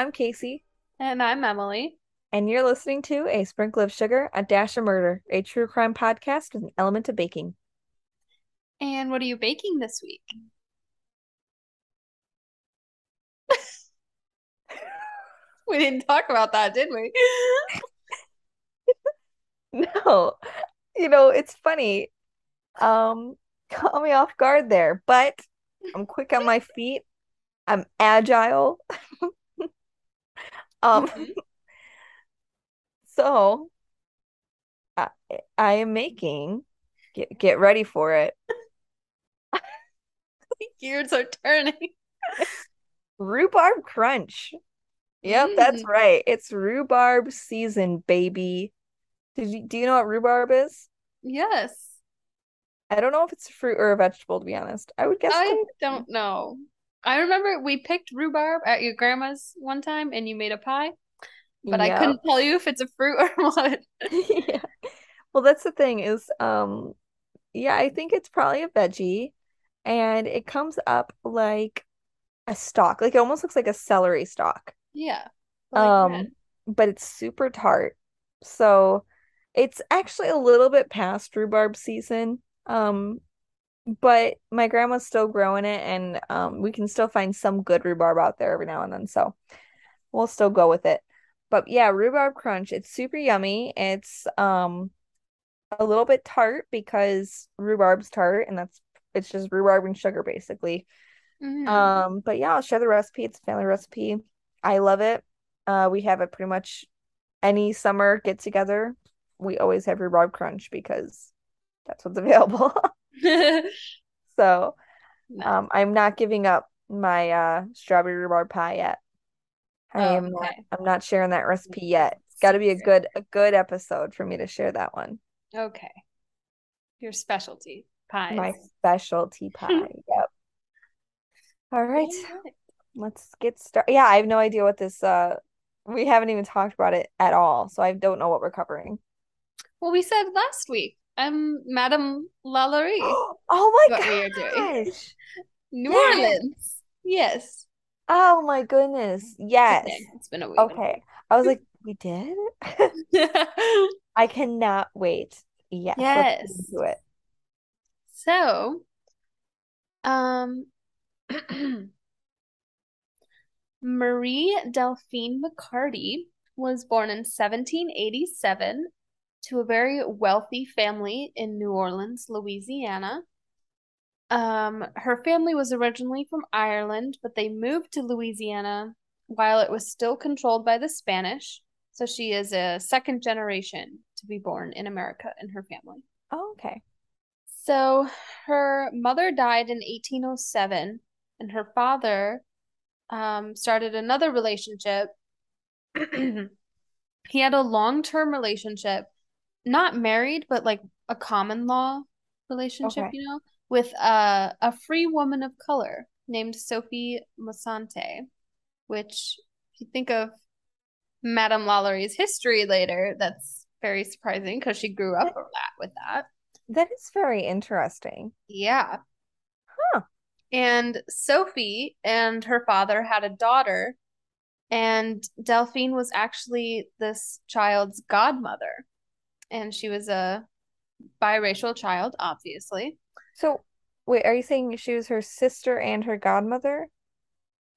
I'm Casey, And I'm Emily. and you're listening to A Sprinkle of Sugar, A Dash of Murder, a true crime podcast with an element of baking. And what are you baking this week? We didn't talk about that, did we? No, you know, it's funny. Um, caught me off guard there, but I'm quick on my feet. I'm agile. Um, Mhm. so I, I am making, get get ready for it, Gears are turning. rhubarb crunch. Yep, that's Mm, right. It's rhubarb season, baby. Did you, do you know what rhubarb is? yes. I don't know if it's a fruit or a vegetable, to be honest. I would guess I don't know. I remember we picked rhubarb at your grandma's one time and you made a pie, but I couldn't tell you if it's a fruit or what. Yeah. Well, that's the thing is, um, yeah, I think it's probably a veggie, and it comes up like a stalk. Like it almost looks like a celery stalk. Yeah. Like. Um, but it's super tart. So it's actually a little bit past rhubarb season. Um, but my grandma's still growing it, and um, we can still find some good rhubarb out there every now and then. So we'll still go with it. But yeah, rhubarb crunch, it's super yummy. It's um a little bit tart because rhubarb's tart, and that's it's just rhubarb and sugar basically. Mhm. Um, but yeah, I'll share the recipe. It's a family recipe. I love it. Uh, we have it pretty much any summer get together. We always have rhubarb crunch because that's what's available. So, um, I'm not giving up my uh strawberry rhubarb pie yet. I Oh, am not. I'm not sharing that recipe yet. It's got to be a good a good episode for me to share that one. Okay. Your specialty pie. My specialty pie. Yep. All right. Let's get started. Yeah, I have no idea what this uh we haven't even talked about it at all, so I don't know what we're covering. Well, we said last week, I'm Madame Lalaurie, Oh my what we are doing. gosh. New Yes. Orleans. Yes. Oh my goodness. Yes. okay. It's been a week. Okay. I was like, we did? I cannot wait. Yes, Yes. into it. So, um, Marie Delphine McCarty was born in 1787 to a very wealthy family in New Orleans, Louisiana. Um, her family was originally from Ireland, but they moved to Louisiana while it was still controlled by the Spanish. So she is a second generation to be born in America in her family. Oh, okay. So her mother died in 1807, and her father um, started another relationship. He had a long-term relationship, not married, but like a common law relationship, Okay. you know, with a, a free woman of color named Sophie Mosante, which, if you think of Madame Lalaurie's history later, that's very surprising because she grew up That, with that. that is very interesting. Yeah. Huh. And Sophie and her father had a daughter, and Delphine was actually this child's godmother. And she was a biracial child, obviously. So, wait, are you saying she was her sister and her godmother?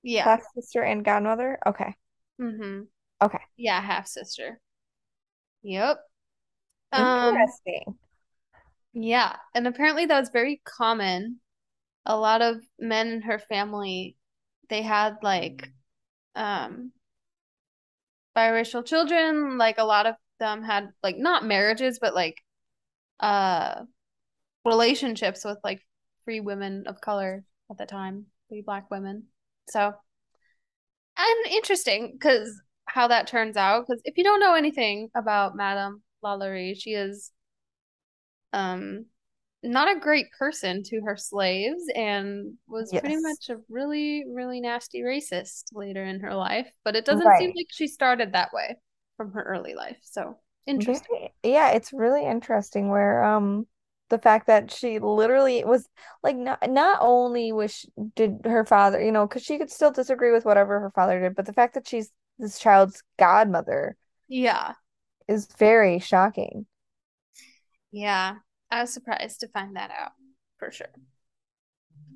Yeah. Half sister and godmother? Okay. Mm-hmm. Okay. Yeah, half sister. Yep. Um, Interesting. yeah. And apparently that was very common. A lot of men in her family, they had like um biracial children. Like a lot of them had like not marriages, but like uh relationships with like free women of color at the time, free black women. So, and interesting because how that turns out. Because if you don't know anything about Madame Lalaurie, she is um not a great person to her slaves and was pretty much a really, really nasty racist later in her life. But it doesn't seem like she started that way from her early life. So interesting. Yeah, it's really interesting where um the fact that she literally was like not not only was she, did her father, you know, because she could still disagree with whatever her father did, but the fact that she's this child's godmother Yeah. is very shocking. Yeah. I was surprised to find that out for sure.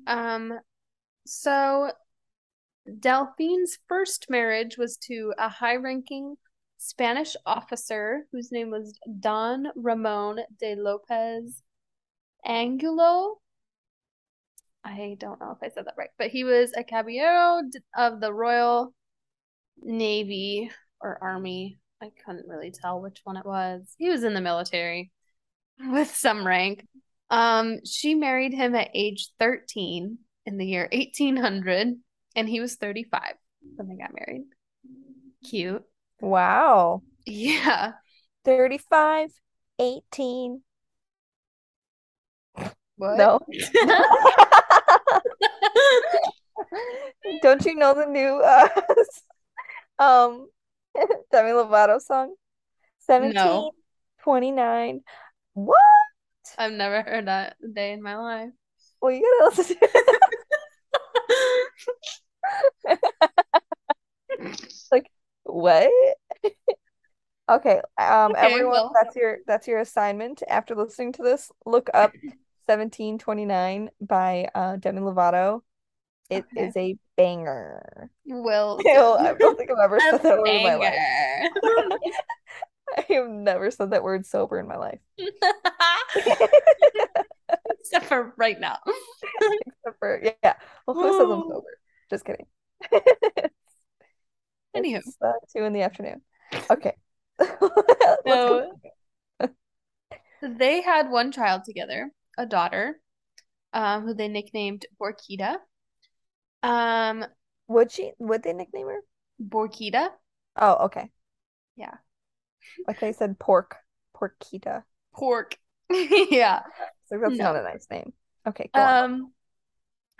Um, so Delphine's first marriage was to a high-ranking Spanish officer whose name was Don Ramon de Lopez Angulo. I don't know if I said that right, but he was a caballero of the Royal Navy or Army. I couldn't really tell which one it was. He was in the military with some rank. Um, she married him at age 13 in the year 1800, and he was 35 when they got married. Cute. Wow. Yeah. 35, 18. What? No. Don't you know the new uh um Demi Lovato song? 17, No. 29. What? I've never heard that day in my life. Well, you gotta listen to it. What? Okay, um, Okay, everyone, well. that's your that's your assignment after listening to this. Look up 1729 by uh Demi Lovato. It Okay. is a banger. Will Ew, I don't think I've ever said that word in my life. I have never said that word sober in my life. Except for right now. Except for, yeah. Well, who says I'm sober? Just kidding. Anywho. It's uh, two in the afternoon. Okay. So they had one child together, a daughter, um, who they nicknamed Borquita. Um, Would she, would they nickname her? Borquita. Oh, okay. Yeah. Like they said pork. Porkita. Pork. Yeah. So that's No. not a nice name. Okay, go on. Um,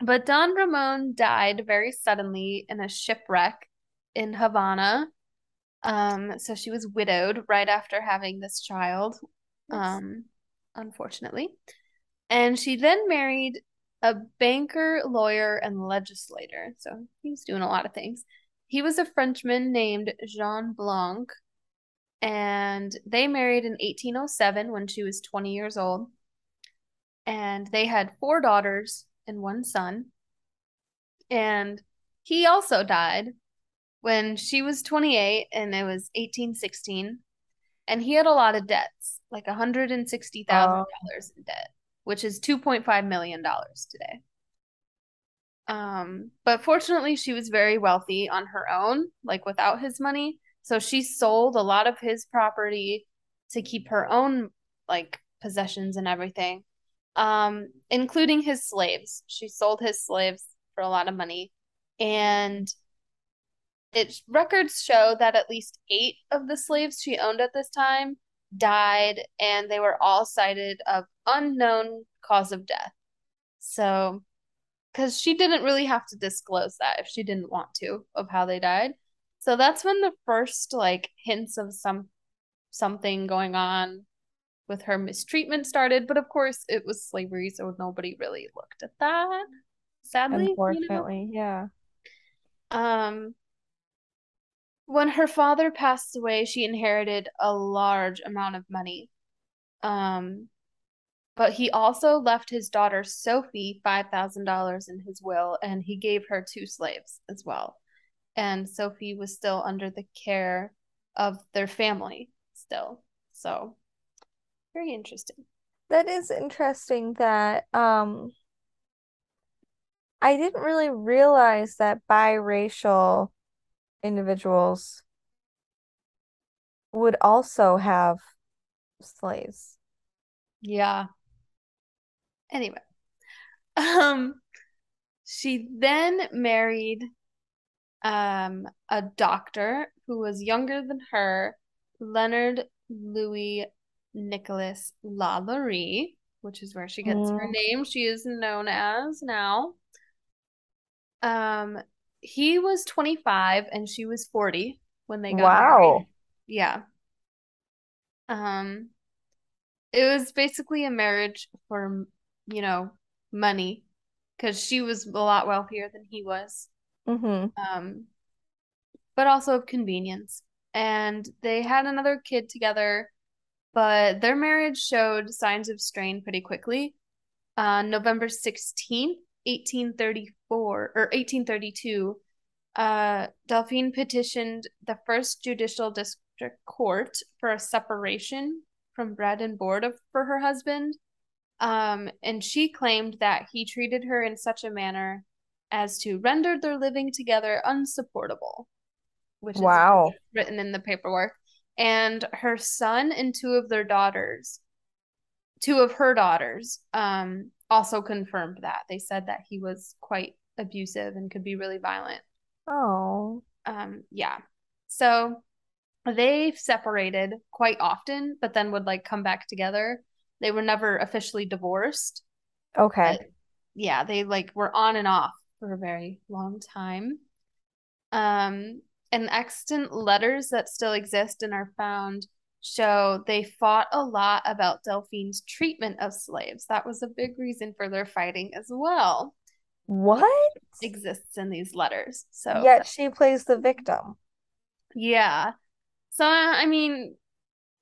but Don Ramon died very suddenly in a shipwreck in Havana. Um, so she was widowed right after having this child, um, unfortunately. And she then married a banker, lawyer, and legislator. So he was doing a lot of things. He was a Frenchman named Jean Blanque, and they married in 1807 when she was 20 years old. And they had four daughters and one son. And he also died when she was 28 and it was 1816. And he had a lot of debts, like $160,000 Oh. in debt, which is $2.5 million today. Um, but fortunately, she was very wealthy on her own, like without his money. So she sold a lot of his property to keep her own like possessions and everything, um, including his slaves. She sold his slaves for a lot of money, and its records show that at least eight of the slaves she owned at this time died, and they were all cited of unknown cause of death. So, because she didn't really have to disclose that if she didn't want to of how they died. So that's when the first like hints of some something going on with her mistreatment started. But of course, it was slavery, so nobody really looked at that. Sadly, you know? Unfortunately, yeah. Um, when her father passed away, she inherited a large amount of money. Um, but he also left his daughter Sophie $5,000 in his will, and he gave her two slaves as well. And Sophie was still under the care of their family still. So, very interesting. That is interesting that um I didn't really realize that biracial individuals would also have slaves. Yeah. Anyway, um, she then married um a doctor who was younger than her, Leonard Louis Nicolas Lalaurie, which is where she gets her Mm. name. She is known as now. Um, he was 25 and she was 40 when they got married. Wow. Yeah. Um, it was basically a marriage for, you know, money because she was a lot wealthier than he was. Mm-hmm. Um, but also of convenience. And they had another kid together, but their marriage showed signs of strain pretty quickly. On uh, November 16th, 1834 or 1832, uh, Delphine petitioned the first judicial district court for a separation from bread and board of, for her husband. Um, and she claimed that he treated her in such a manner as to render their living together unsupportable, which wow. is written in the paperwork. And her son and two of their daughters, two of her daughters, um, also confirmed that. They said that he was quite abusive and could be really violent. Oh. Um, yeah. So they separated quite often, but then would like come back together. They were never officially divorced. Okay. yeah, they like were on and off for a very long time. Um, and extant letters that still exist and are found show they fought a lot about Delphine's treatment of slaves. That was a big reason for their fighting as well. What exists in these letters? So yet she plays the victim. Yeah. So I mean,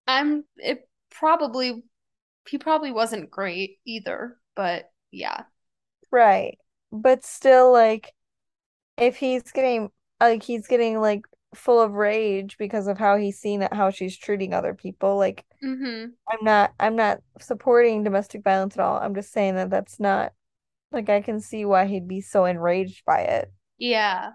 I'm it probably he probably wasn't great either, but yeah. Right. But still like if he's getting like he's getting like full of rage because of how he's seen that how she's treating other people, like mm-hmm. I'm not I'm not supporting domestic violence at all. I'm just saying that that's not like I can see why he'd be so enraged by it. Yeah.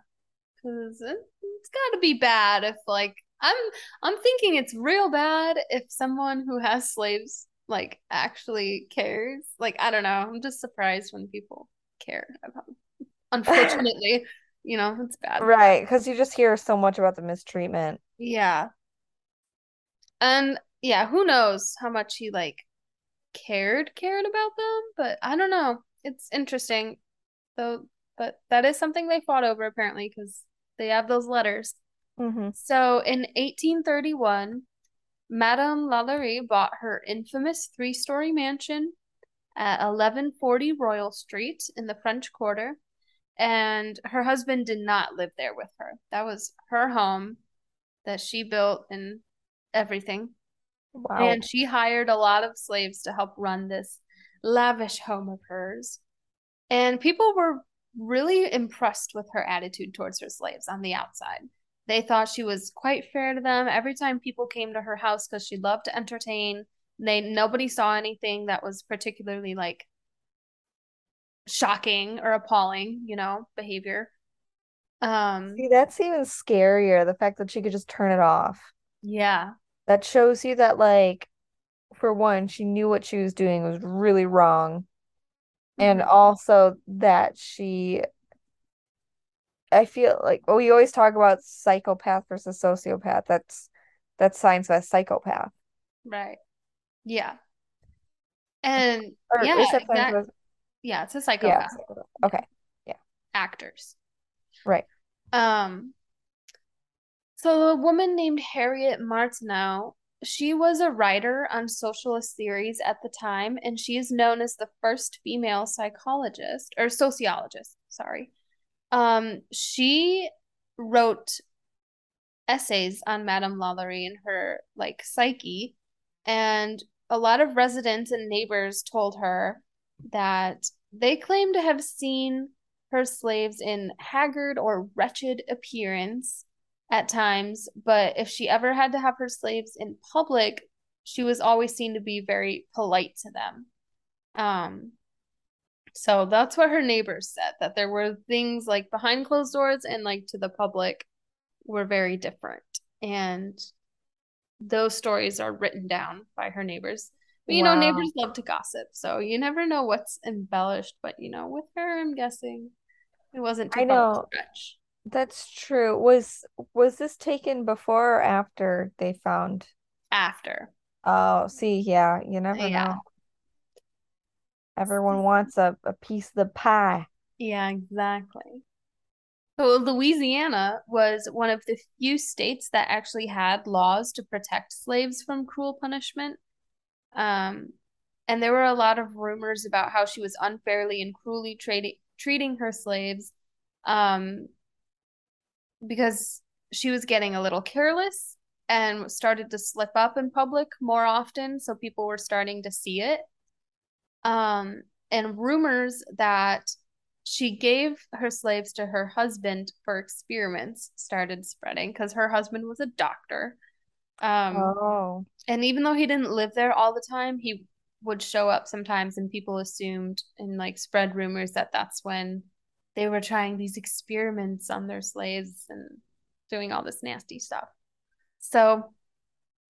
Cuz it's got to be bad if like I'm I'm thinking it's real bad if someone who has slaves like actually cares. Like I don't know. I'm just surprised when people care about. Unfortunately, you know, it's bad. Right, because you just hear so much about the mistreatment. Yeah. And yeah, who knows how much he like cared cared about them, but I don't know. It's interesting. Though but that is something they fought over apparently because they have those letters. Mm-hmm. So in 1831, Madame Lalaurie bought her infamous three story mansion at 1140 Royal Street in the French Quarter, and her husband did not live there with her. That was her home that she built and everything. Wow. And she hired a lot of slaves to help run this lavish home of hers. And people were really impressed with her attitude towards her slaves on the outside. They thought she was quite fair to them. Every time people came to her house because she loved to entertain, they nobody saw anything that was particularly like shocking or appalling, you know, behavior. Um See, that's even scarier, the fact that she could just turn it off. Yeah. That shows you that like for one, she knew what she was doing was really wrong. Mm-hmm. And also that she I feel like well, we always talk about psychopath versus sociopath. That's that's science by psychopath. Right. Yeah. And or yeah, exact, yeah, it's a psychopath. Yeah, psychopath. Okay. Yeah. Actors. Right. Um so a woman named Harriet Martineau, she was a writer on socialist theories at the time, and she is known as the first female psychologist or sociologist, sorry, um, she wrote essays on Madame Lalaurie and her like psyche, and a lot of residents and neighbors told her that they claim to have seen her slaves in haggard or wretched appearance at times, but if she ever had to have her slaves in public, she was always seen to be very polite to them. Um, so that's what her neighbors said that there were things like behind closed doors and like to the public were very different. And those stories are written down by her neighbors. But you wow. know, neighbors love to gossip. So you never know what's embellished. But you know, with her, I'm guessing it wasn't too I know. stretch. That's true. Was was this taken before or after they found? After. Oh, see, yeah, you never yeah. know. Everyone wants a, a piece of the pie. Yeah, exactly. So Louisiana was one of the few states that actually had laws to protect slaves from cruel punishment. Um, and there were a lot of rumors about how she was unfairly and cruelly trading treating her slaves um, because she was getting a little careless and started to slip up in public more often. So people were starting to see it. Um, and rumors that she gave her slaves to her husband for experiments started spreading because her husband was a doctor. Um, Oh. and even though he didn't live there all the time, he would show up sometimes, and people assumed and like spread rumors that that's when they were trying these experiments on their slaves and doing all this nasty stuff. So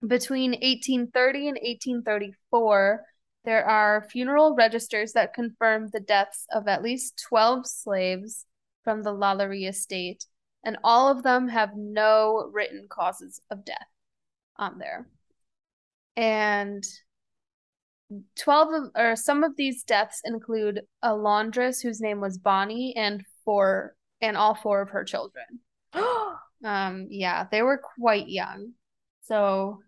between 1830 and 1834, there are funeral registers that confirm the deaths of at least 12 slaves from the Lalaurie estate, and all of them have no written causes of death on there. And 12 of, or some of these deaths include a laundress whose name was Bonnie and four and all four of her children. Um yeah, they were quite young. So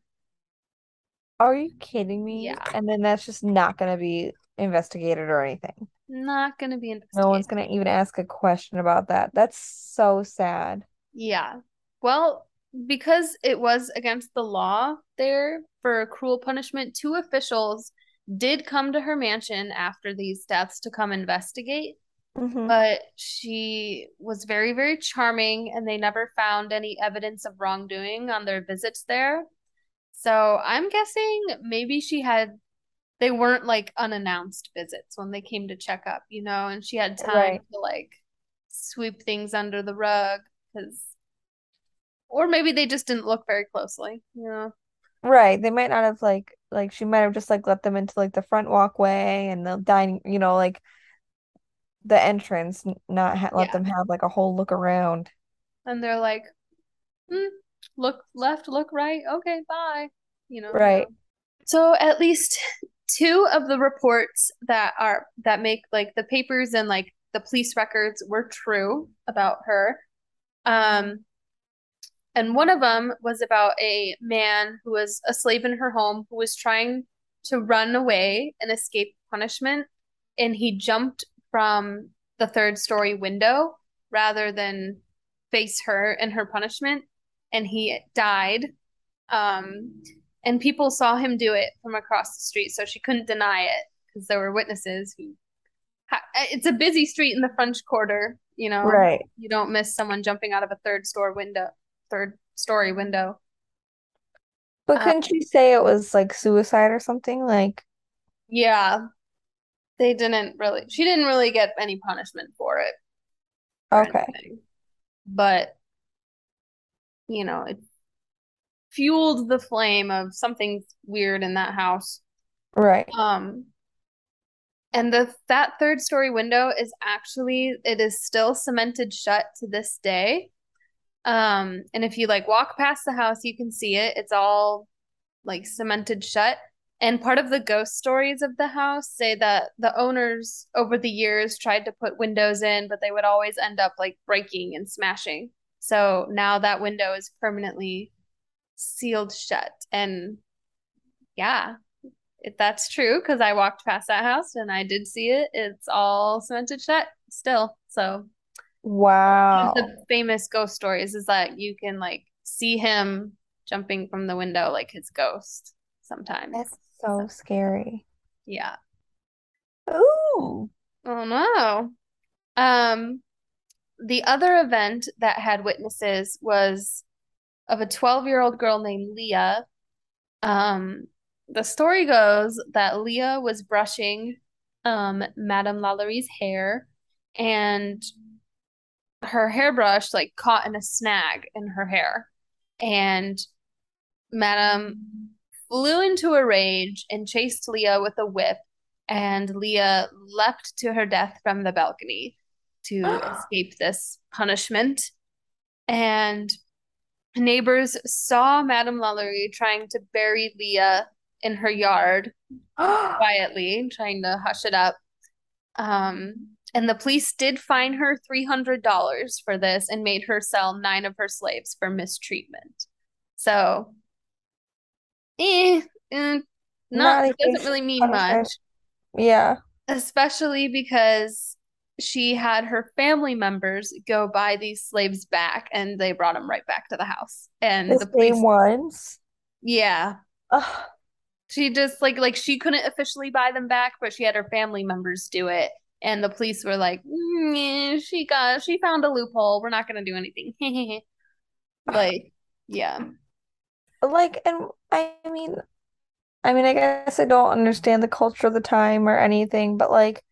Are you kidding me? Yeah. And then that's just not going to be investigated or anything. not going to be No one's going to even ask a question about that. That's so sad. Yeah. Well, because it was against the law there for a cruel punishment, two officials did come to her mansion after these deaths to come investigate, hmm but she was very, very charming and they never found any evidence of wrongdoing on their visits there. So I'm guessing maybe she had, they weren't like unannounced visits when they came to check up, you know, and she had time Right. to like sweep things under the rug because or maybe they just didn't look very closely, you know. Right. They might not have like like she might have just like let them into like the front walkway and the dining, you know, like the entrance, not ha let Yeah. them have like a whole look around. And they're like, hmm, look left, look right. Okay, bye. You know. Right. So at least two of the reports that are that make like the papers and like the police records were true about her. Um, and one of them was about a man who was a slave in her home who was trying to run away and escape punishment, and he jumped from the third story window rather than face her and her punishment, and he died. Um, and people saw him do it from across the street, so she couldn't deny it because there were witnesses who. It's a busy street in the French Quarter, you know. Right. You don't miss someone jumping out of a third store window, third story window. But Um, couldn't you say it was like suicide or something? Like, yeah, they didn't really. She didn't really get any punishment for it okay. anything, but you know, it fueled the flame of something weird in that house. Right. Um, and the that third story window is actually it is still cemented shut to this day. Um, and if you like walk past the house, you can see it. It's all like cemented shut. And part of the ghost stories of the house say that the owners over the years tried to put windows in, but they would always end up like breaking and smashing. So now that window is permanently sealed shut. And yeah, if that's true, because I walked past that house and I did see it, it's all cemented shut still. So Wow. the famous ghost stories is that you can like see him jumping from the window like his ghost sometimes. That's so scary. Yeah. Ooh. Oh no. Um, the other event that had witnesses was of a 12-year-old girl named Leah. Um, the story goes that Leah was brushing um Madame Lalaurie's hair and her hairbrush like caught in a snag in her hair. And Madame flew into a rage and chased Leah with a whip, and Leah leapt to her death from the balcony to escape this punishment. And neighbors saw Madame Lalaurie trying to bury Leah in her yard quietly, trying to hush it up. Um, and the police did fine her $300 for this and made her sell nine of her slaves for mistreatment. So, eh, eh, not anything doesn't really mean much, Yeah. especially because she had her family members go buy these slaves back and they brought them right back to the house. And The the same police, ones. yeah, Ugh. she just like like she couldn't officially buy them back, but she had her family members do it. And the police were like, mm, she got she found a loophole. We're not gonna do anything. Like, yeah. Like, and I mean, I mean, I guess I don't understand the culture of the time or anything, but like,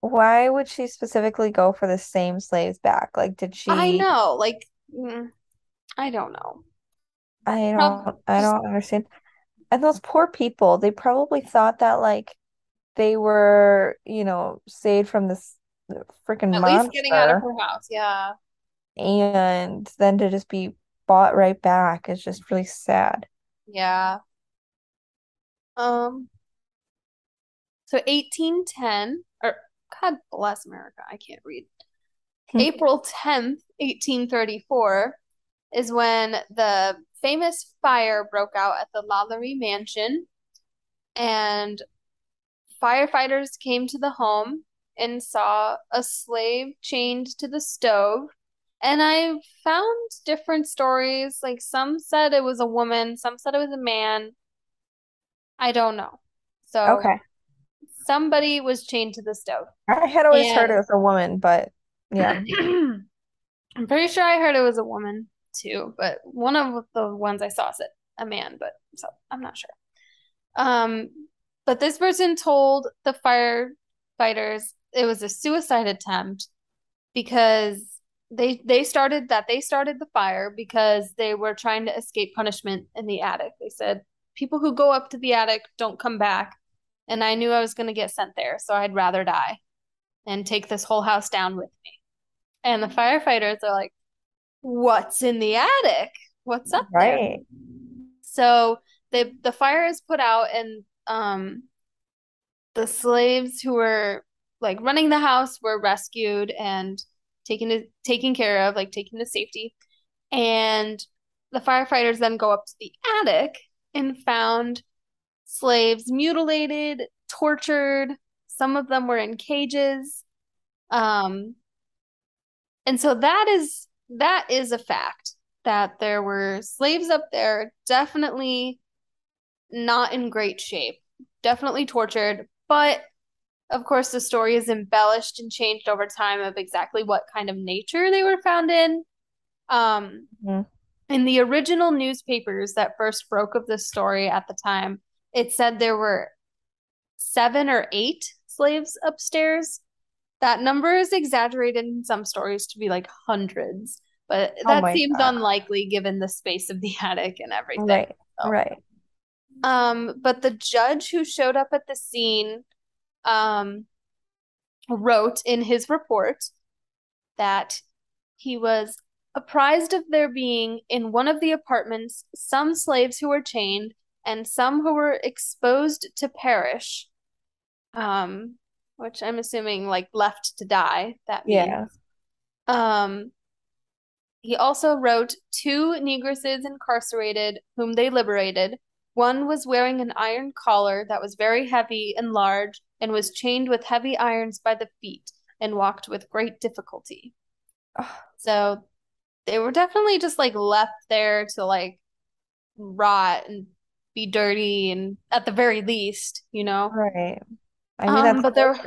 why would she specifically go for the same slaves back? Like, did she? I know, like mm, I don't know. I don't, I don't understand. And those poor people, they probably thought that like they were, you know, saved from this freaking at least getting out of her house. Yeah. and then to just be bought right back is just really sad. Yeah. Um, so 1810, or God bless America, I can't read. April 10th, 1834 is when the famous fire broke out at the Lalaurie Mansion, and firefighters came to the home and saw a slave chained to the stove. And I found different stories. Like some said it was a woman, some said it was a man. I don't know. So Okay. somebody was chained to the stove. I had always heard it was a woman, but yeah. I'm pretty sure I heard it was a woman too, but one of the ones I saw said a man, but so I'm not sure. Um, but this person told the firefighters it was a suicide attempt because they they started that they started the fire because they were trying to escape punishment in the attic. They said people who go up to the attic don't come back, and I knew I was going to get sent there, so I'd rather die and take this whole house down with me. And the firefighters are like, "What's in the attic? What's up there?" Right. So the the fire is put out, and um, the slaves who were like running the house were rescued and taken to taken care of, like taken to safety. And the firefighters then go up to the attic and found slaves mutilated, tortured. Some of them were in cages. Um, and so that is that is a fact that there were slaves up there, definitely not in great shape, definitely tortured, but of course the story is embellished and changed over time of exactly what kind of nature they were found in. Um, Mhm. in the original newspapers that first broke of this story at the time, it said there were seven or eight slaves upstairs. That number is exaggerated in some stories to be like hundreds, but Oh that my seems God. unlikely given the space of the attic and everything. Right. So, Right. Um, but the judge who showed up at the scene, um, wrote in his report that he was apprised of there being in one of the apartments some slaves who were chained and some who were exposed to perish, um, which I'm assuming like left to die, that means. Yeah. Um, he also wrote two negresses incarcerated whom they liberated. One was wearing an iron collar that was very heavy and large and was chained with heavy irons by the feet and walked with great difficulty. Ugh. So they were definitely just like left there to like rot and be dirty and at the very least, you know. Right. I mean, Um, but there,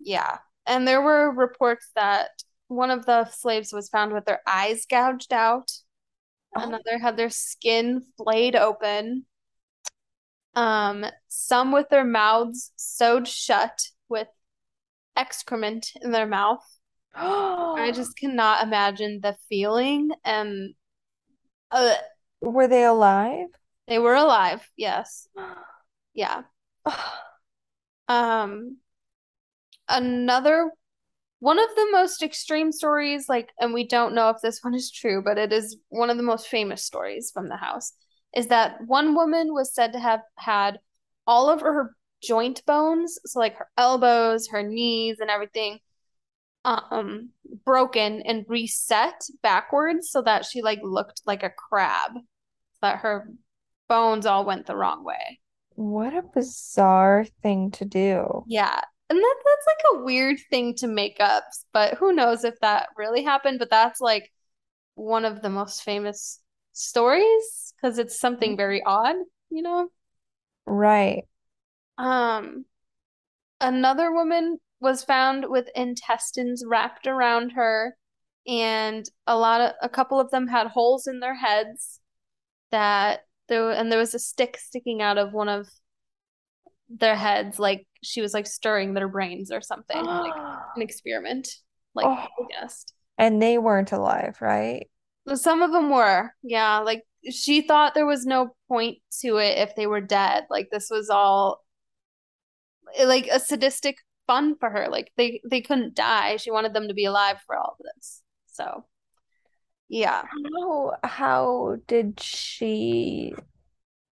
yeah, and there were reports that one of the slaves was found with their eyes gouged out. Oh, Another had their skin flayed open. Um, some with their mouths sewed shut with excrement in their mouth. I just cannot imagine the feeling. And uh, Were they alive? they were alive. Yes. Yeah. Um, another one of the most extreme stories, like, and we don't know if this one is true, but it is one of the most famous stories from the house, is that one woman was said to have had all of her joint bones, so like her elbows, her knees, and everything, um, broken and reset backwards so that she like looked like a crab, that her bones all went the wrong way. What a bizarre thing to do. Yeah. And that that's like a weird thing to make up, but who knows if that really happened, but that's like one of the most famous stories because it's something very odd, you know? Right. Um, another woman was found with intestines wrapped around her, and a lot of a couple of them had holes in their heads that there and there was a stick sticking out of one of their heads, like she was like stirring their brains or something, like an experiment, like Oh, people guessed. and they weren't alive, right? Some of them were, yeah, like she thought there was no point to it if they were dead. Like this was all like a sadistic fun for her. Like they they couldn't die. She wanted them to be alive for all of this. So, yeah. How how did she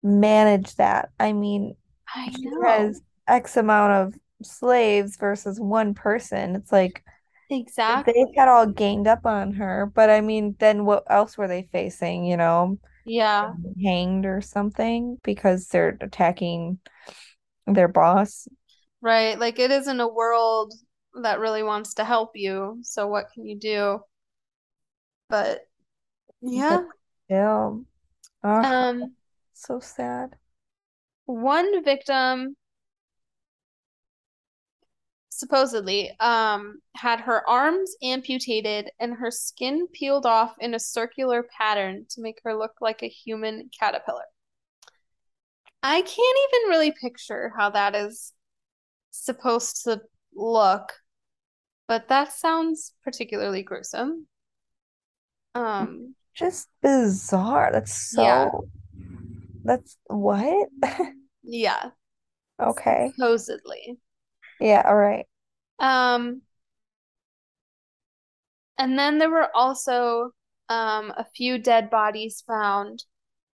manage that? I mean, I she know. has X amount of slaves versus one person. It's like exactly they had all gained up on her, but I mean, then what else were they facing, you know? Yeah. Hanged or something because they're attacking their boss. Right. Like it isn't a world that really wants to help you. So what can you do? But yeah, yeah. ugh, Um, so sad. one victim supposedly um had her arms amputated and her skin peeled off in a circular pattern to make her look like a human caterpillar. I can't even really picture how that is supposed to look, but that sounds particularly gruesome. Um, Just bizarre. That's yeah, so, that's what? yeah, Okay. supposedly. Yeah, all right. Um, and then there were also um a few dead bodies found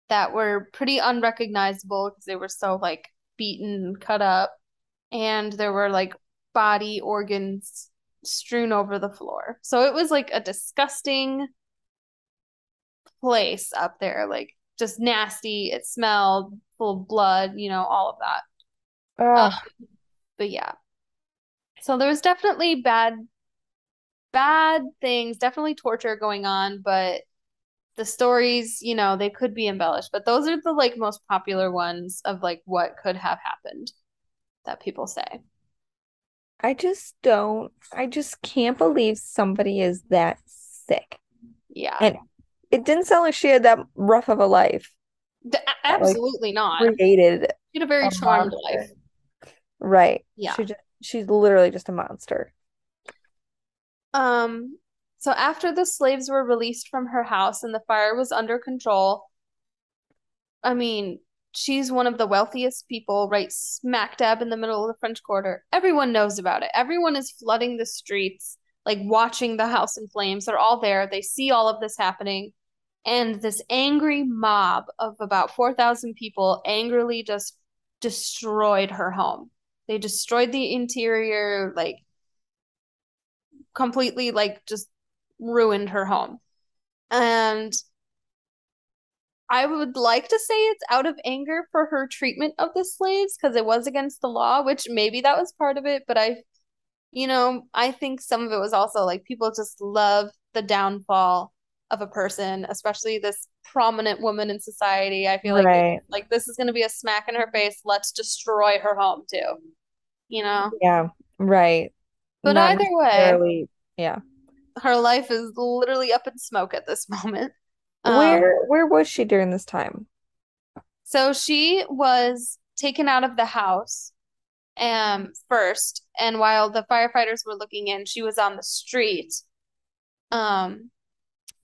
that were pretty unrecognizable because they were so like beaten and cut up, and there were like body organs strewn over the floor. So it was like a disgusting place up there, like just nasty. It smelled full of blood, you know, all of that. Ugh, but yeah, so there was definitely bad, bad things, definitely torture going on, but the stories, you know, they could be embellished. But those are the like most popular ones of like what could have happened that people say. I just don't, I just can't believe somebody is that sick. Yeah, And it didn't sound like she had that rough of a life D- that like absolutely not. created She had a very a charmed life. Right. Yeah. She just, she's literally just a monster. Um, so after the slaves were released from her house and the fire was under control, I mean, she's one of the wealthiest people right smack dab in the middle of the French Quarter. Everyone knows about it. Everyone is flooding the streets, like watching the house in flames. They're all there. They see all of this happening. And this angry mob of about 4,000 people angrily just destroyed her home. They destroyed the interior, like completely, like just ruined her home. And I would like to say it's out of anger for her treatment of the slaves because it was against the law, which maybe that was part of it, but I, you know, I think some of it was also like people just love the downfall of a person, especially this prominent woman in society. I feel like like this is going to be a smack in her face. Let's destroy her home too, you know? Yeah. Right. But Not either way. Yeah. her life is literally up in smoke at this moment. Um, Where where was she during this time? so she was taken out of the house um first and while the firefighters were looking in she was on the street um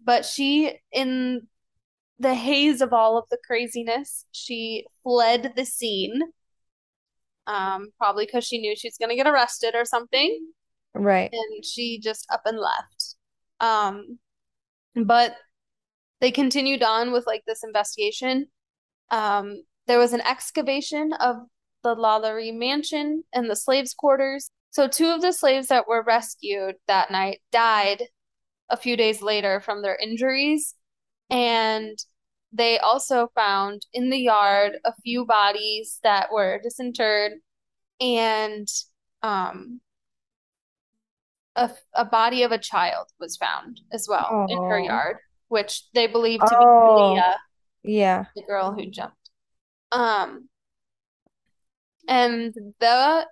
but she in the haze of all of the craziness she fled the scene um probably because she knew she was going to get arrested or something Right. and she just up and left um but they continued on with like this investigation um there was an excavation of the Lalaurie mansion and the slaves quarters So two of the slaves that were rescued that night died a few days later from their injuries. And they also found in the yard a few bodies that were disinterred and um, a, a body of a child was found as well in her Oh. yard, which they believe to be Oh, Leah, yeah. the girl who jumped. Um, and that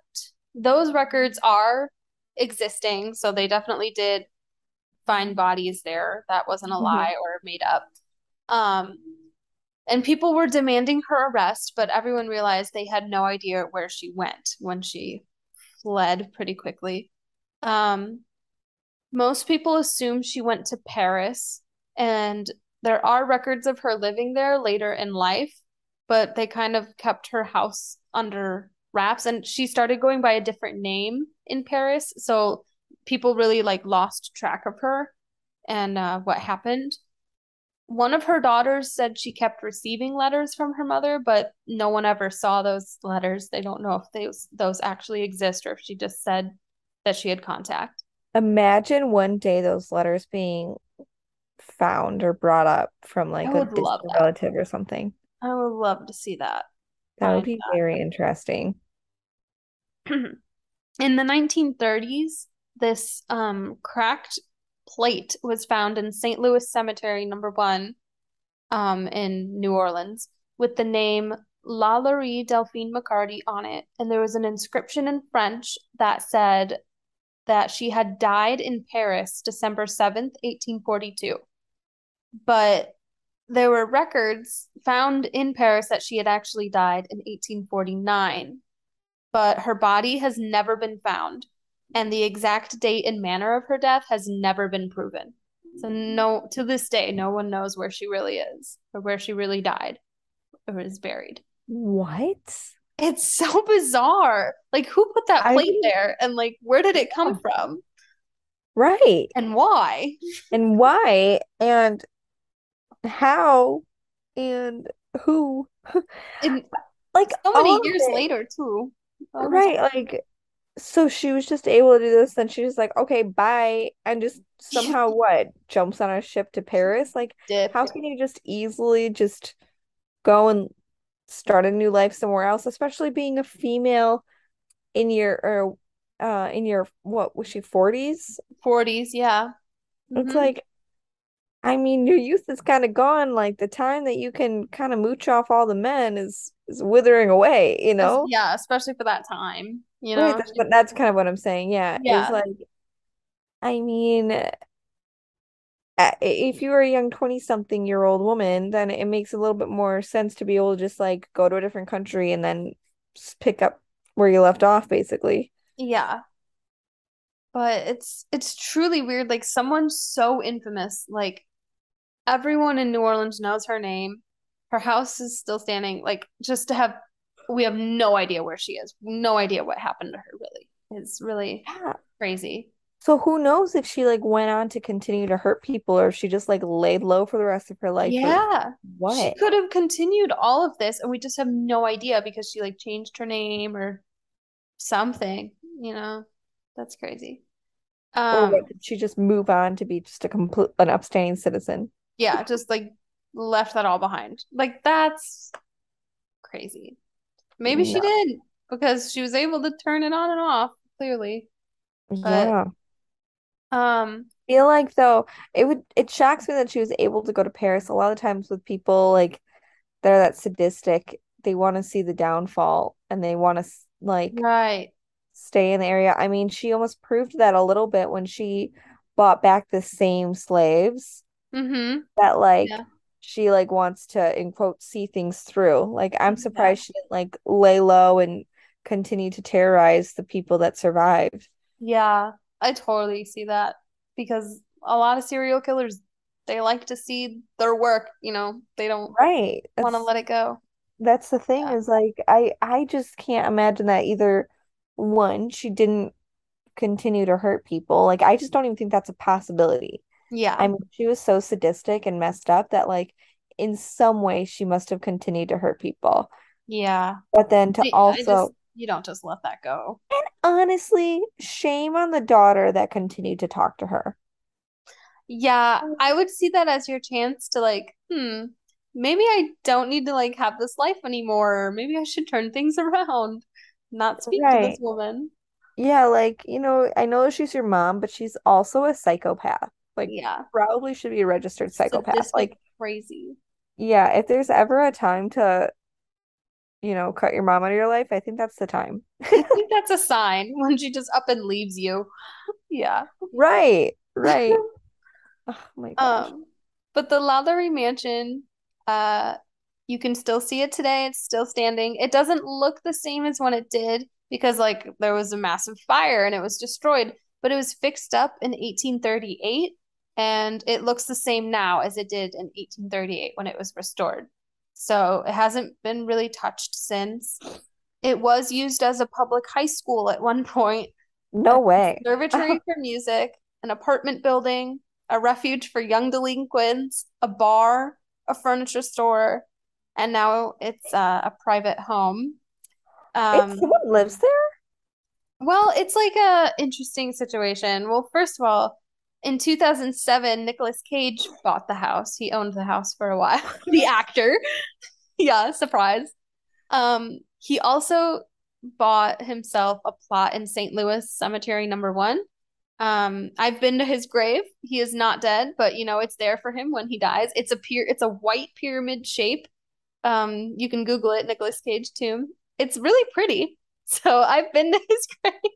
those records are existing, so they definitely did find bodies there. That wasn't a hmm lie or made up. Um, and people were demanding her arrest, but everyone realized they had no idea where she went when she fled pretty quickly. Um, most people assume she went to Paris, and there are records of her living there later in life, but they kind of kept her house under wraps, and she started going by a different name in Paris, so people really like lost track of her and uh, what happened. One of her daughters said she kept receiving letters from her mother, but no one ever saw those letters. They don't know if those those actually exist or if she just said that she had contact. Imagine one day those letters being found or brought up from like a relative or something. I would love to see that. That would be very interesting. In the 1930s, this um, cracked plate was found in St. Louis Cemetery number one um, in New Orleans with the name Lalaurie Delphine McCarty on it. And there was an inscription in French that said that she had died in Paris December 7th, 1842. But there were records found in Paris that she had actually died in 1849, but her body has never been found, and the exact date and manner of her death has never been proven. So no, to this day, no one knows where she really is or where she really died or is buried. What? It's so bizarre. Like, who put that I plate mean, there, and like, where did it come from, right. and why? And why and how and who? And Like so many years it. later, too. Right. Like, so she was just able to do this, then she was like, okay, bye. And just somehow what? Jumps on a ship to Paris? Like, how can you just easily just go and start a new life somewhere else, especially being a female in your or uh in your what was she 40s? 40s, yeah. It's hmm like I mean your youth is kind of gone. Like the time that you can kind of mooch off all the men is is withering away, you know? yeah, especially for that time, you Right, know? that's, but that's kind of what I'm saying. Yeah, Yeah. like I mean, uh, if you're a young 20 something year old woman, then it makes a little bit more sense to be able to just like go to a different country and then pick up where you left off, basically. Yeah. But it's it's truly weird. Like someone so infamous, like everyone in New Orleans knows her name. Her house is still standing. Like just to have we have no idea where she is. No idea what happened to her really. It's really Yeah. crazy. So who knows if she like went on to continue to hurt people or if she just like laid low for the rest of her life or Yeah. She what? could have continued all of this and we just have no idea because she like changed her name or something, you know. That's crazy. Or Um, what? Did she just move on to be just a complete an upstanding citizen? yeah, just like left that all behind. Like that's crazy. Maybe she did because she was able to turn it on and off, clearly. But Yeah. um, feel like though it would it shocks me that she was able to go to Paris. A lot of times with people like they're that sadistic, they want to see the downfall and they want to like right. stay in the area. I mean, she almost proved that a little bit when she bought back the same slaves Mm-hmm. that like Yeah. She like wants to in quote see things through. Like I'm Yeah. surprised she didn't like lay low and continue to terrorize the people that survived. Yeah, I totally see that because a lot of serial killers, they like to see their work, you know, they don't Right. want to let it go. that's the thing Yeah. is like I I just can't imagine that either one, she didn't continue to hurt people. Like I just don't even think that's a possibility. I mean, she was so sadistic and messed up that like in some way she must have continued to hurt people. Yeah. But then to I, I just, also you don't just let that go. And honestly, shame on the daughter that continued to talk to her. Yeah, I would see that as your chance to like, hmm. maybe I don't need to like have this life anymore. Maybe I should turn things around, not speak to this woman. Yeah, like, you know, I know she's your mom, but she's also a psychopath. Like, Yeah. probably should be a registered psychopath. Sadistic Like, crazy. yeah, if there's ever a time to, you know, cut your mom out of your life, I think that's the time. I think that's a sign when she just up and leaves you. Yeah. Right, right. Oh my gosh. Um, but the Lalaurie Mansion, uh, you can still see it today. It's still standing. It doesn't look the same as when it did because like there was a massive fire and it was destroyed, but it was fixed up in 1838 and it looks the same now as it did in 1838 when it was restored. So it hasn't been really touched since. It was used as a public high school at one point, No way. conservatory for music, an apartment building, a refuge for young delinquents, a bar, a furniture store, and now it's uh, a private home. It's Um, someone lives there? well, it's like a interesting situation. Well, first of all, in 2007, Nicolas Cage bought the house. He owned the house for a while. The actor. Yeah, surprise. Um, he also bought himself a plot in St. Louis Cemetery number one. Um, I've been to his grave. He is not dead, but you know, it's there for him when he dies. It's a pier it's a white pyramid shape. Um, you can Google it, Nicolas Cage tomb. It's really pretty. So I've been to his grave.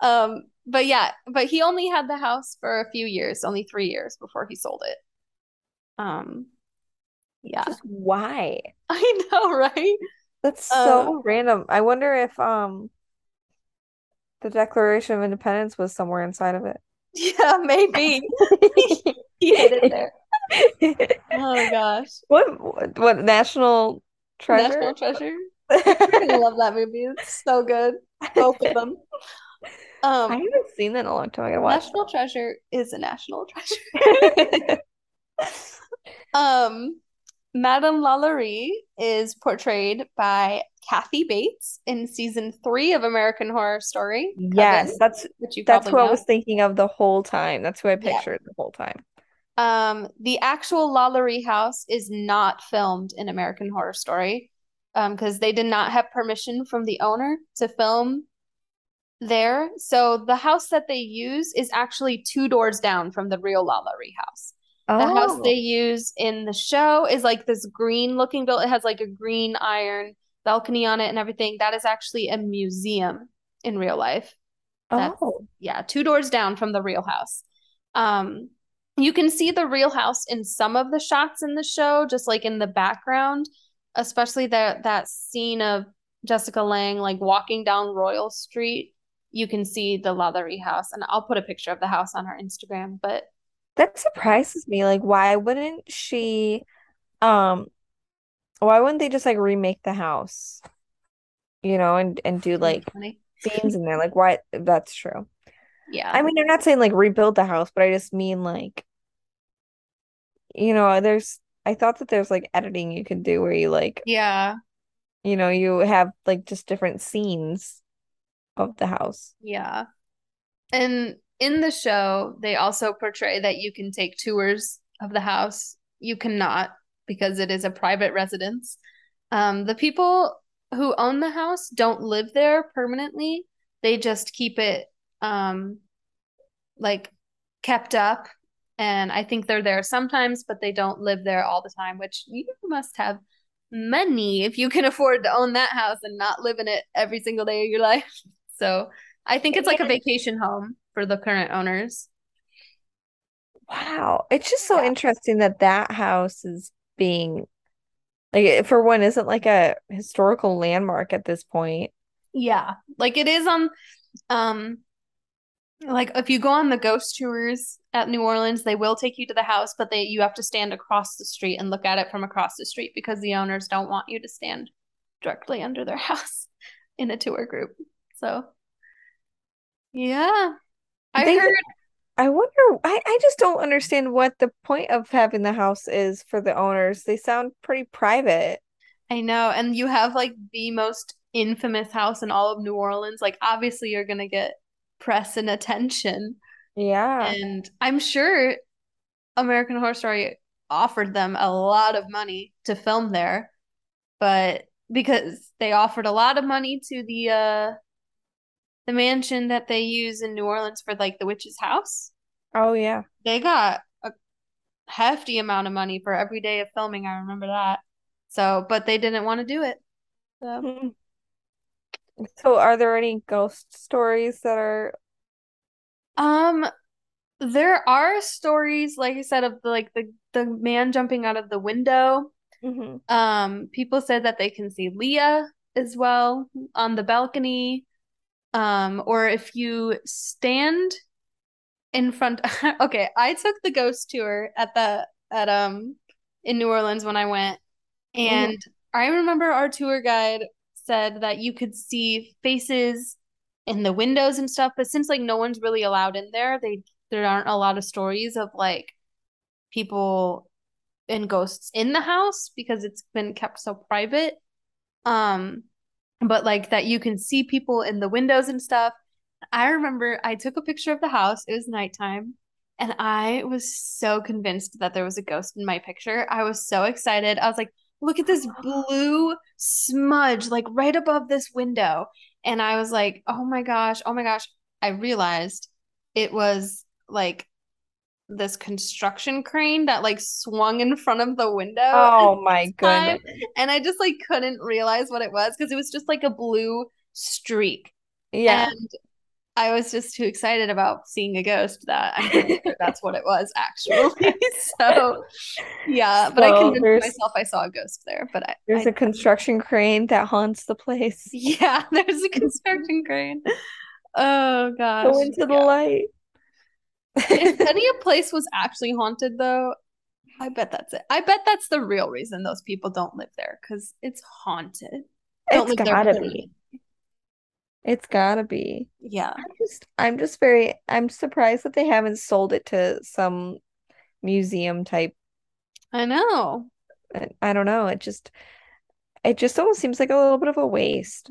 Um, but yeah, but he only had the house for a few years, only three years before he sold it. Um, yeah, Just why? I know, right? That's Uh, so random. I wonder if um the Declaration of Independence was somewhere inside of it. yeah, maybe he hid it there. Oh gosh, What what, what national treasure? National Treasure. I love that movie. It's so good. Both of them. I Um, haven't seen that in a long time. I gotta watch National Treasure is a national treasure. Um, Madame Lalaurie is portrayed by Kathy Bates in season three of American Horror Story, Yes, Coven, that's which you that's who I was thinking of the whole time. That's who I Yeah. pictured the whole time. Um, the actual Lalaurie house is not filmed in American Horror Story, um, because they did not have permission from the owner to film there. So the house that they use is actually two doors down from the real Lalaurie house. The house they Oh, use in the show is like this green looking build. It has like a green iron balcony on it and everything. That is actually a museum in real life. That's oh, yeah, two doors down from the real house. Um, you can see the real house in some of the shots in the show, just like in the background, especially that that scene of Jessica Lange like walking down Royal Street. You can see the Lalaurie house, and I'll put a picture of the house on our Instagram. But that surprises me. Like, why wouldn't she, um, why wouldn't they just like remake the house, you know, and and do like scenes in there? Like, why? That's true. Yeah. I mean, I'm not saying like rebuild the house, but I just mean like, you know, there's, I thought that there's like editing you could do where you like, Yeah. you know, you have like just different scenes of the house. Yeah. And in the show, they also portray that you can take tours of the house. You cannot because it is a private residence. Um, the people who own the house don't live there permanently. They just keep it um, like kept up. And I think they're there sometimes, but they don't live there all the time, which you must have money if you can afford to own that house and not live in it every single day of your life. So I think it's like a vacation home for the current owners. wow, it's just so Yeah. interesting that that house is being like, for one, isn't like a historical landmark at this point. Yeah. Like it is on um like if you go on the ghost tours at New Orleans, they will take you to the house, but they you have to stand across the street and look at it from across the street because the owners don't want you to stand directly under their house in a tour group. So yeah. I They, heard I wonder, I, I just don't understand what the point of having the house is for the owners. They sound pretty private. I know, and you have like the most infamous house in all of New Orleans. Like obviously you're gonna get press and attention. Yeah. And I'm sure American Horror Story offered them a lot of money to film there, but because they offered a lot of money to the uh the mansion that they use in New Orleans for like the witch's house, Oh yeah. they got a hefty amount of money for every day of filming. I remember that. So, but they didn't want to do it. So. So are there any ghost stories that are um, there are stories, like I said, of the like the the man jumping out of the window. Mhm. Um, people said that they can see Leah as well on the balcony. Um, or if you stand in front okay, I took the ghost tour at the at um in New Orleans when I went, and I remember our tour guide said that you could see faces in the windows and stuff, but since like no one's really allowed in there, they there aren't a lot of stories of like people and ghosts in the house because it's been kept so private. Um, but like that you can see people in the windows and stuff. I remember I took a picture of the house. It was nighttime, and I was so convinced that there was a ghost in my picture. I was so excited. I was like, look at this blue smudge, like right above this window. And I was like, oh my gosh, oh my gosh. I realized it was like this construction crane that like swung in front of the window Oh my goodness. And I just like couldn't realize what it was because it was just like a blue streak. Yeah. And I was just too excited about seeing a ghost that sure that's what it was actually. so yeah, but I convinced myself I saw a ghost there. But I, There's I- a construction crane that haunts the place. yeah, there's a construction crane. Oh gosh. Go into the Yeah. light. If any place was actually haunted though, I bet that's it. I bet that's the real reason those people don't live there because it's haunted. Don't It's gotta be. It's gotta be. Yeah. I'm just I'm just very I'm surprised that they haven't sold it to some museum type. I know. I I don't know. It just it just almost seems like a little bit of a waste.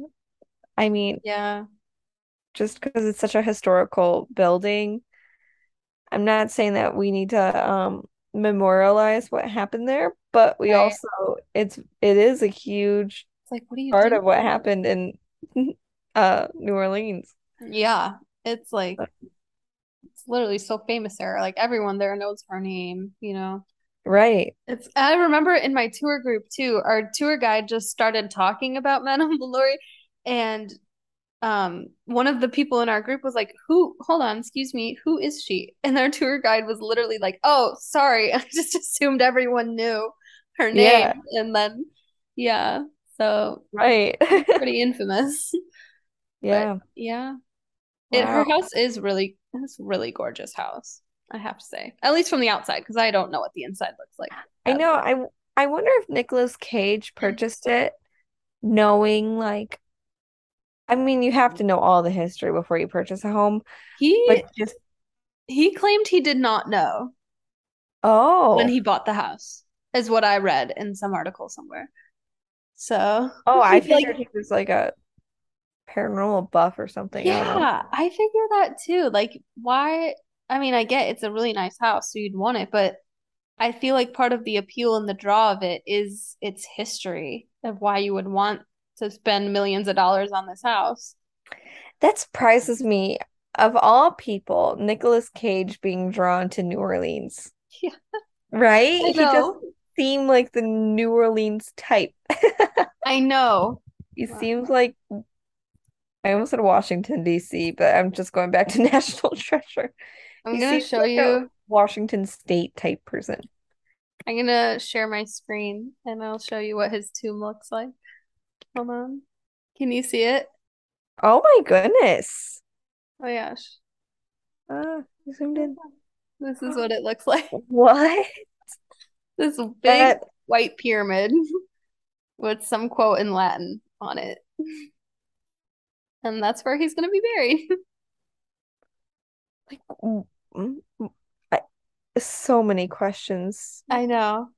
I mean, Yeah. just because it's such a historical building. I'm not saying that we need to um memorialize what happened there, but we Right. also it's it is a huge It's like, what do you part do? of what happened in uh New Orleans. Yeah. It's like it's literally so famous there. Like everyone there knows her name, you know. Right. It's I remember in my tour group too, our tour guide just started talking about Madame Lalaurie and um one of the people in our group was like, "Who, hold on, excuse me, who is she?" And our tour guide was literally like, "Oh, sorry. I just assumed everyone knew her name." Yeah. And then yeah. So Right. pretty infamous. Yeah. Yeah. It, her house is really it's really gorgeous house, I have to say. At least from the outside, because I don't know what the inside looks like. I know. I I wonder if Nicolas Cage purchased it knowing like I mean, you have to know all the history before you purchase a home, He but just he claimed he did not know oh. when he bought the house, is what I read in some article somewhere. So Oh, I he's like, he was like a paranormal buff or something. I yeah, I figure that too. Like, why? I mean, I get it's a really nice house, so you'd want it, but I feel like part of the appeal and the draw of it is its history of why you would want to spend millions of dollars on this house. That surprises me. Of all people, Nicolas Cage being drawn to New Orleans, Yeah, right? He doesn't seem like the New Orleans type. I know. He Wow. seems like I almost said Washington, D.C., but I'm just going back to National Treasure. I'm He gonna show like you. Washington State type person. I'm gonna share my screen and I'll show you what his tomb looks like. Hold on. Can you see it? Oh my goodness. Oh gosh. Uh, you zoomed in. This is what it looks like. What? This big That white pyramid with some quote in Latin on it. And that's where he's gonna be buried. like I, so many questions. I know.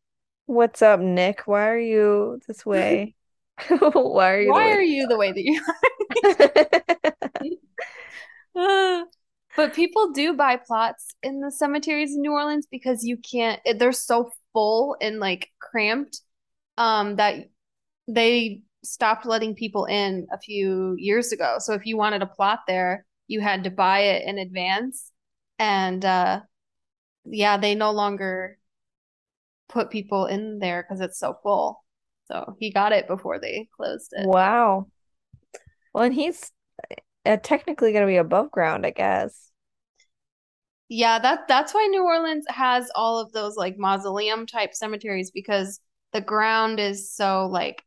What's up, Nick? Why are you this way? Why are you the Why way are you the way that you are? But people do buy plots in the cemeteries in New Orleans because you can't, it- they're so full and like cramped um that they stopped letting people in a few years ago. So if you wanted a plot there, you had to buy it in advance. And uh yeah, they no longer put people in there because it's so full. So he got it before they closed it. Wow. Well, and he's uh, technically going to be above ground, I guess. Yeah, that that's why New Orleans has all of those like mausoleum type cemeteries because the ground is so like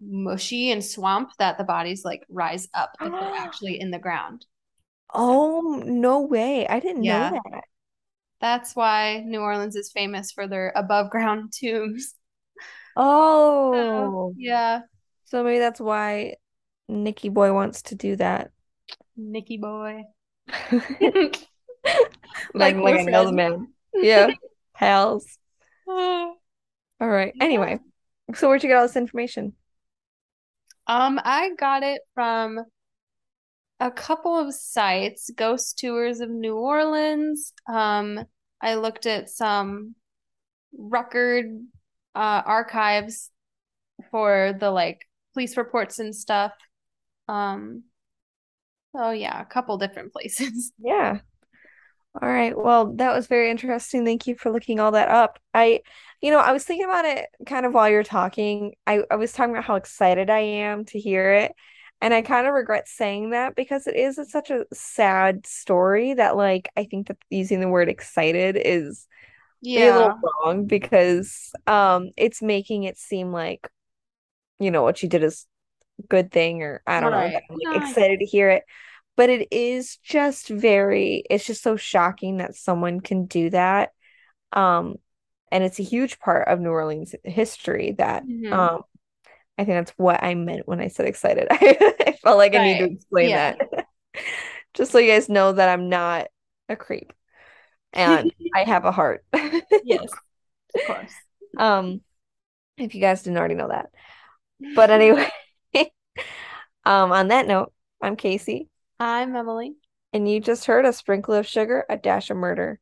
mushy and swamp that the bodies like rise up if they're actually in the ground. Oh, no way. I didn't Yeah. know that. That's why New Orleans is famous for their above ground tombs. Oh, yeah. so maybe that's why Nikki Boy wants to do that. Nicky boy. Like, Like like we're I know the friends. man. Yeah. Pals. All right. Anyway, so where'd you get all this information? Um, I got it from a couple of sites, Ghost Tours of New Orleans. Um, I looked at some record uh archives for the like police reports and stuff. Um, oh yeah, a couple different places. Yeah. All right. Well, that was very interesting. Thank you for looking all that up. I, you know, I was thinking about it kind of while you're talking. I, I was talking about how excited I am to hear it. And I kind of regret saying that because it is such a sad story that, like, I think that using the word excited is maybe a Yeah, little wrong because um it's making it seem like, you know, what she did is a good thing or I don't know. I'm like No, excited to hear it. But it is just very, it's just so shocking that someone can do that. Um, and it's a huge part of New Orleans history that Mhm. um I think that's what I meant when I said excited. I felt like I need to explain Yeah. that. Just so you guys know that I'm not a creep and I have a heart. Yes, of course. Um, if you guys didn't already know that. But anyway, um, on that note, I'm Casey, I'm Emily. and you just heard a sprinkle of sugar, a dash of murder.